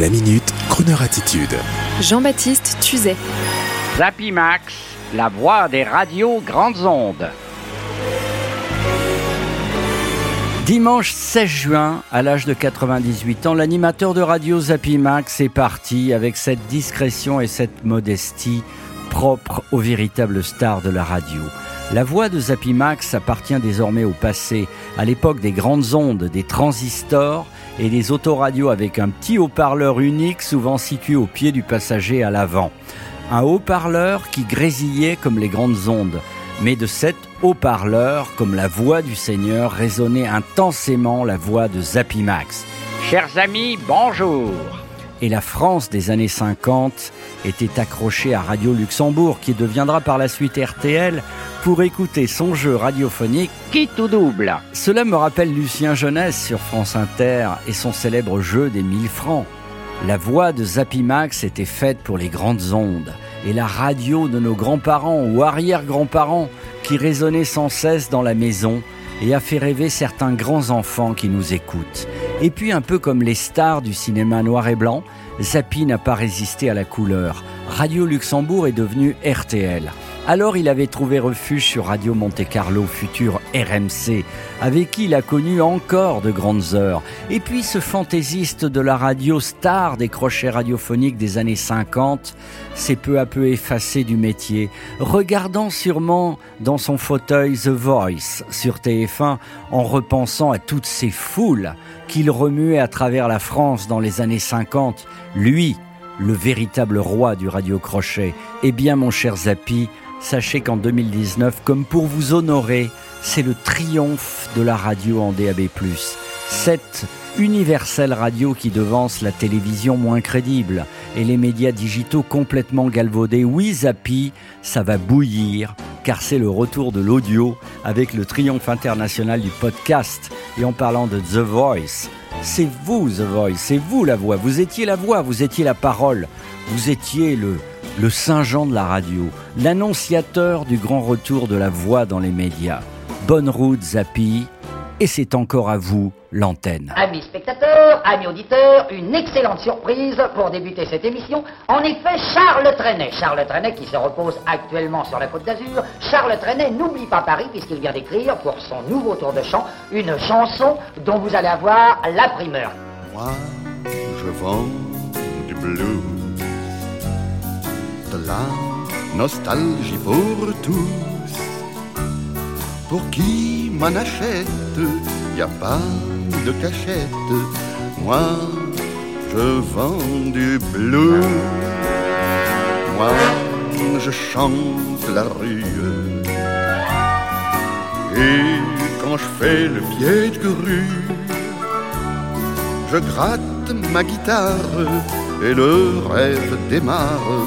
La minute, Kroneur attitude. Jean-Baptiste Tuzet. Zappy Max, la voix des radios grandes ondes. Dimanche 16 juin, à l'âge de 98 ans, l'animateur de radio Zappy Max est parti avec cette discrétion et cette modestie propres aux véritables stars de la radio. La voix de Zappy Max appartient désormais au passé, à l'époque des grandes ondes, des transistors et des autoradios avec un petit haut-parleur unique souvent situé au pied du passager à l'avant. Un haut-parleur qui grésillait comme les grandes ondes, mais de cet haut-parleur, comme la voix du Seigneur, résonnait intensément la voix de Zappy Max. Chers amis, bonjour et la France des années 50 était accrochée à Radio Luxembourg, qui deviendra par la suite RTL, pour écouter son jeu radiophonique Qui tout double. Cela me rappelle Lucien Jeunesse sur France Inter et son célèbre jeu des 1000 francs. La voix de Zappy Max était faite pour les grandes ondes, et la radio de nos grands-parents ou arrière-grands-parents qui résonnait sans cesse dans la maison et a fait rêver certains grands enfants qui nous écoutent. Et puis un peu comme les stars du cinéma noir et blanc, Zappi n'a pas résisté à la couleur. Radio Luxembourg est devenu RTL. Alors il avait trouvé refuge sur Radio Monte Carlo, futur RMC, avec qui il a connu encore de grandes heures. Et puis ce fantaisiste de la radio star des crochets radiophoniques des années 50 s'est peu à peu effacé du métier, regardant sûrement dans son fauteuil The Voice sur TF1 en repensant à toutes ces foules qu'il remuait à travers la France dans les années 50. Lui, le véritable roi du radio crochet. Eh bien mon cher Zappi, Sachez qu'en 2019, comme pour vous honorer, c'est le triomphe de la radio en DAB+. Cette universelle radio qui devance la télévision moins crédible et les médias digitaux complètement galvaudés. Oui, Zappy, ça va bouillir, car c'est le retour de l'audio avec le triomphe international du podcast. Et en parlant de The Voice, c'est vous The Voice, c'est vous la voix, vous étiez la voix, vous étiez la parole, vous étiez le, le Saint Jean de la radio, l'annonciateur du grand retour de la voix dans les médias. Bonne route Zappy, et c'est encore à vous l'antenne. Amis spectateurs, amis auditeurs, une excellente surprise pour débuter cette émission. En effet, Charles Trenet, Charles Trenet qui se repose actuellement sur la côte d'Azur, Charles Trenet n'oublie pas Paris puisqu'il vient d'écrire pour son nouveau tour de chant une chanson dont vous allez avoir la primeur. Moi, je vends du blues la nostalgie pour tous. Pour qui m'en achète, y a pas de cachette. Moi, je vends du bleu. Moi, je chante la rue. Et quand je fais le pied de grue, je gratte ma guitare et le rêve démarre